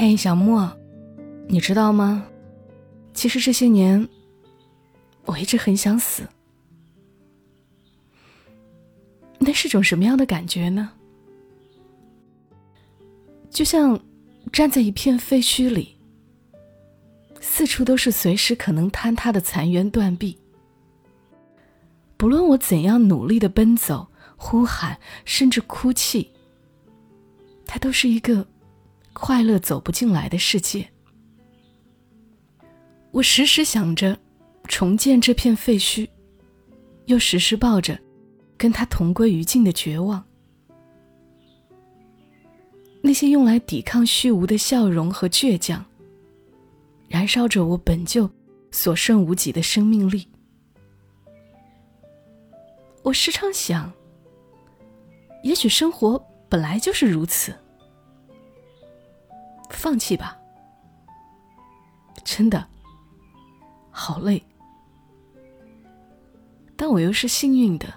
嘿，小莫，你知道吗？其实这些年，我一直很想死。那是种什么样的感觉呢？就像站在一片废墟里，四处都是随时可能坍塌的残垣断壁。不论我怎样努力的奔走、呼喊，甚至哭泣，它都是一个快乐走不进来的世界。我时时想着重建这片废墟，又时时抱着跟他同归于尽的绝望。那些用来抵抗虚无的笑容和倔强，燃烧着我本就所剩无几的生命力。我时常想，也许生活本来就是如此。放弃吧，真的好累。但我又是幸运的，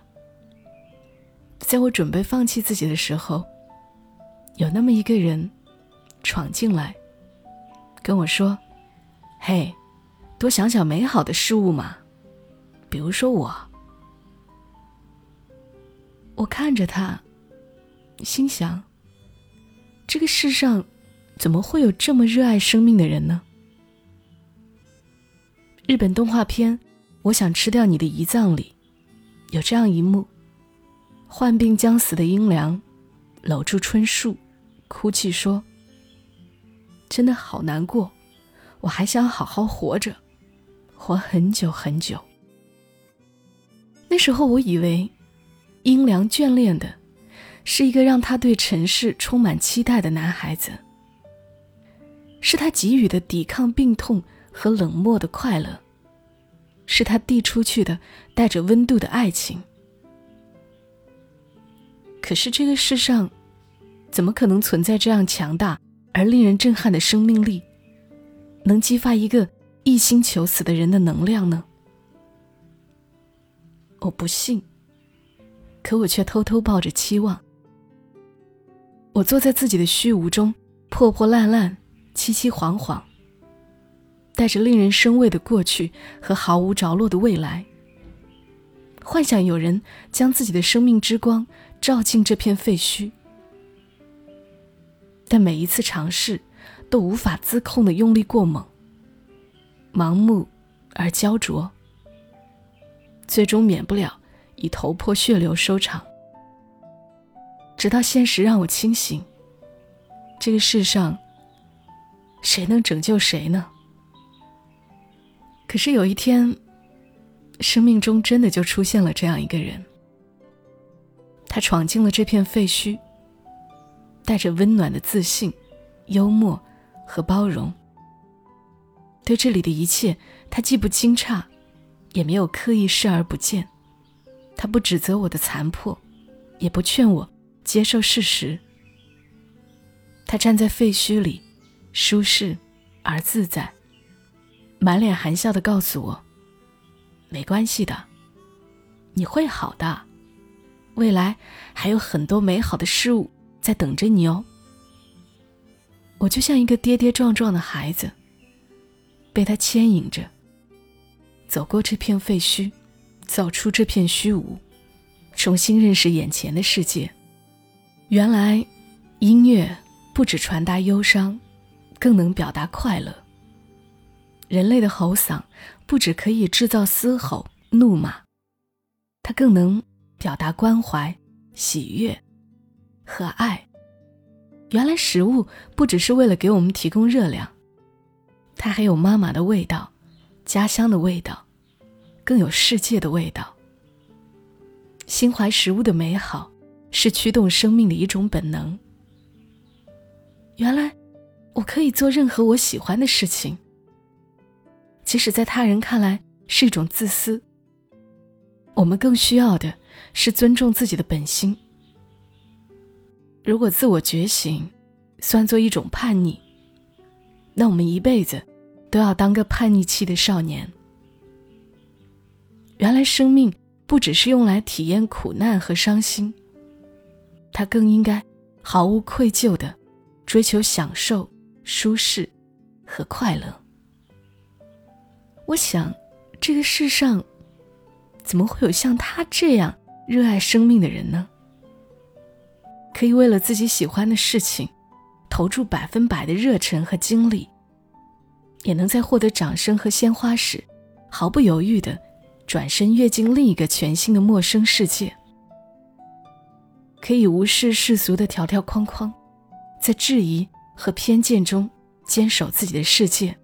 在我准备放弃自己的时候，有那么一个人闯进来，跟我说：“嘿，多想想美好的事物嘛，比如说我。”我看着他，心想：这个世上怎么会有这么热爱生命的人呢？日本动画片《我想吃掉你的胰脏》里，有这样一幕：患病将死的英良搂住春树，哭泣说：“真的好难过，我还想好好活着，活很久很久。”那时候我以为。英良眷恋的，是一个让他对尘世充满期待的男孩子。是他给予的抵抗病痛和冷漠的快乐，是他递出去的带着温度的爱情。可是这个世上，怎么可能存在这样强大而令人震撼的生命力，能激发一个一心求死的人的能量呢？我不信。可我却偷偷抱着期望。我坐在自己的虚无中，破破烂烂，凄凄惶惶，带着令人生畏的过去和毫无着落的未来，幻想有人将自己的生命之光照进这片废墟。但每一次尝试，都无法自控的用力过猛，盲目而焦灼，最终免不了。以头破血流收场，直到现实让我清醒。这个世上，谁能拯救谁呢？可是有一天，生命中真的就出现了这样一个人。他闯进了这片废墟，带着温暖的自信、幽默和包容。对这里的一切，他既不惊诧，也没有刻意视而不见。他不指责我的残破，也不劝我接受事实。他站在废墟里，舒适而自在，满脸含笑的告诉我：“没关系的，你会好的，未来还有很多美好的事物在等着你哦。”我就像一个跌跌撞撞的孩子，被他牵引着走过这片废墟。走出这片虚无，重新认识眼前的世界。原来，音乐不只传达忧伤，更能表达快乐。人类的吼嗓不只可以制造嘶吼、怒骂，它更能表达关怀、喜悦和爱。原来，食物不只是为了给我们提供热量，它还有妈妈的味道、家乡的味道。更有世界的味道。心怀食物的美好，是驱动生命的一种本能。原来，我可以做任何我喜欢的事情，即使在他人看来是一种自私。我们更需要的是尊重自己的本心。如果自我觉醒算作一种叛逆，那我们一辈子都要当个叛逆期的少年。原来生命不只是用来体验苦难和伤心，它更应该毫无愧疚的追求享受舒适和快乐。我想，这个世上怎么会有像他这样热爱生命的人呢？可以为了自己喜欢的事情，投注百分百的热忱和精力，也能在获得掌声和鲜花时，毫不犹豫的转身跃进另一个全新的陌生世界。可以无视世俗的条条框框，在质疑和偏见中坚守自己的世界，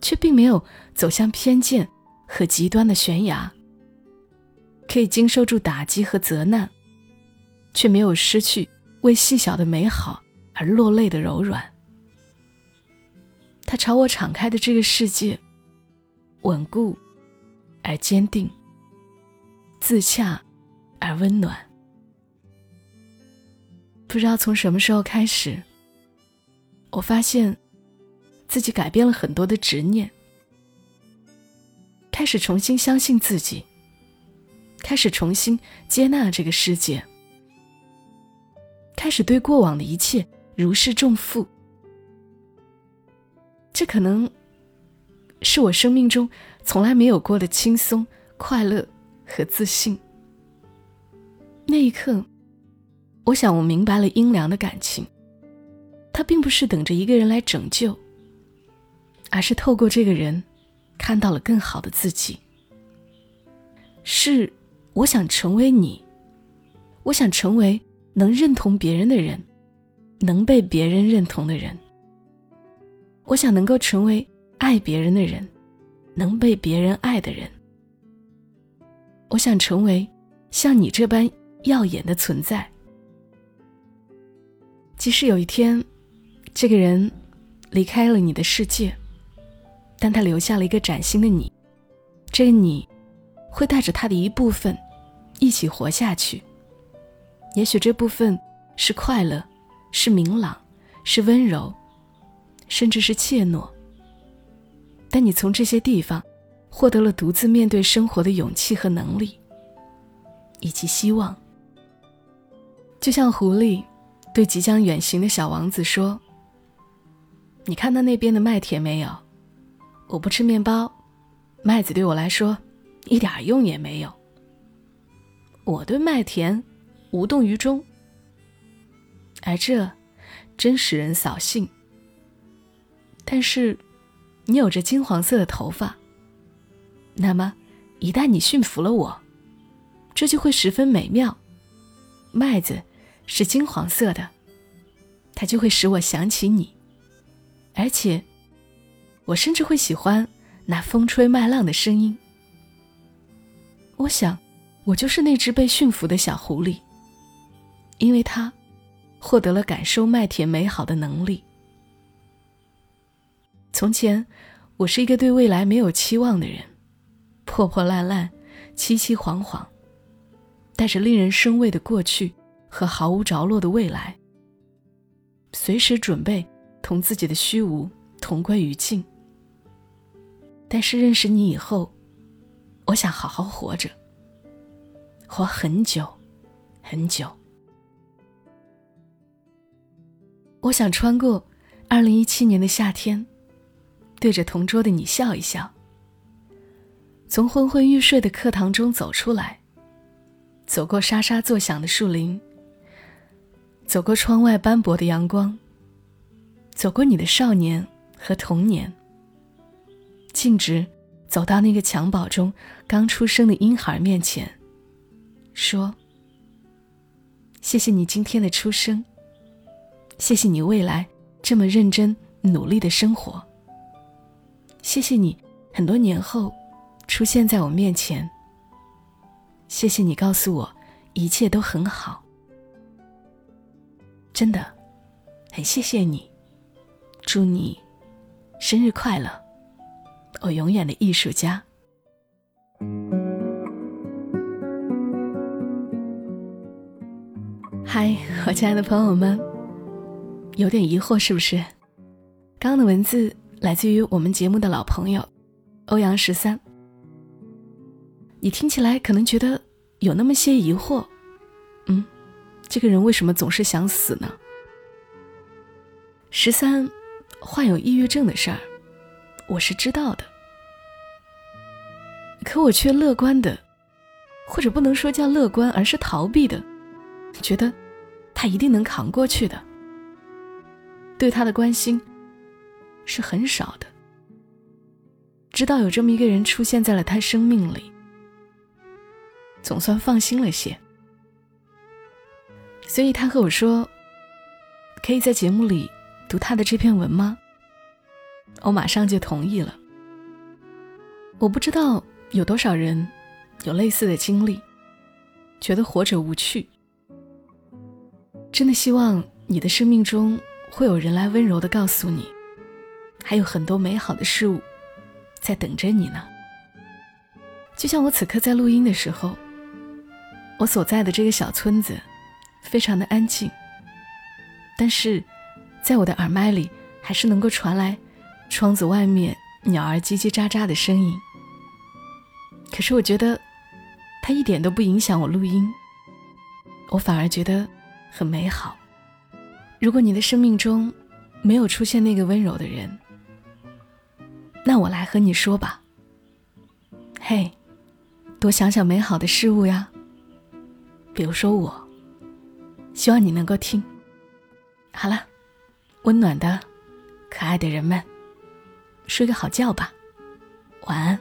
却并没有走向偏见和极端的悬崖。可以经受住打击和责难，却没有失去为细小的美好而落泪的柔软。他朝我敞开的这个世界，稳固而坚定，自洽而温暖。不知道从什么时候开始，我发现自己改变了很多的执念，开始重新相信自己，开始重新接纳这个世界，开始对过往的一切如释重负。这可能是我生命中从来没有过的轻松、快乐和自信。那一刻。我想，我明白了阴凉的感情。他并不是等着一个人来拯救，而是透过这个人，看到了更好的自己。是，我想成为你，我想成为能认同别人的人，能被别人认同的人。我想能够成为爱别人的人，能被别人爱的人。我想成为像你这般耀眼的存在。即使有一天，这个人离开了你的世界，但他留下了一个崭新的你。这个你，会带着他的一部分，一起活下去。也许这部分是快乐，是明朗，是温柔，甚至是怯懦。但你从这些地方，获得了独自面对生活的勇气和能力，以及希望。就像狐狸。对即将远行的小王子说：“你看到那边的麦田没有？我不吃面包，麦子对我来说一点用也没有。我对麦田无动于衷，而这真使人扫兴。但是，你有着金黄色的头发，那么一旦你驯服了我，这就会十分美妙。麦子。”是金黄色的，它就会使我想起你，而且，我甚至会喜欢那风吹麦浪的声音。我想，我就是那只被驯服的小狐狸，因为它获得了感受麦田美好的能力。从前，我是一个对未来没有期望的人，破破烂烂，凄凄惶惶，带着令人生畏的过去。和毫无着落的未来，随时准备同自己的虚无同归于尽。但是认识你以后，我想好好活着，活很久，很久。我想穿过二零一七年的夏天，对着同桌的你笑一笑。从昏昏欲睡的课堂中走出来，走过沙沙作响的树林。走过窗外斑驳的阳光，走过你的少年和童年，径直走到那个襁褓中刚出生的婴孩面前，说：“谢谢你今天的出生，谢谢你未来这么认真努力的生活，谢谢你很多年后出现在我面前，谢谢你告诉我一切都很好。”真的，很谢谢你，祝你生日快乐，我永远的艺术家。嗨，我亲爱的朋友们，有点疑惑是不是？刚刚的文字来自于我们节目的老朋友欧阳十三，你听起来可能觉得有那么些疑惑，嗯。这个人为什么总是想死呢？十三，患有抑郁症的事儿，我是知道的。可我却乐观的，或者不能说叫乐观，而是逃避的，觉得他一定能扛过去的。对他的关心是很少的。知道有这么一个人出现在了他生命里，总算放心了些。所以他和我说：“可以在节目里读他的这篇文吗？”我马上就同意了。我不知道。有多少人有类似的经历，觉得活着无趣？真的希望你的生命中会有人来温柔的告诉你，还有很多美好的事物在等着你呢。就像我此刻在录音的时候，我所在的这个小村子非常的安静，但是在我的耳麦里还是能够传来窗子外面鸟儿叽叽喳喳的声音。可是我觉得，它一点都不影响我录音，我反而觉得很美好。如果你的生命中没有出现那个温柔的人，那我来和你说吧。嘿，多想想美好的事物呀，比如说我，希望你能够听。好了，温暖的、可爱的人们，睡个好觉吧，晚安。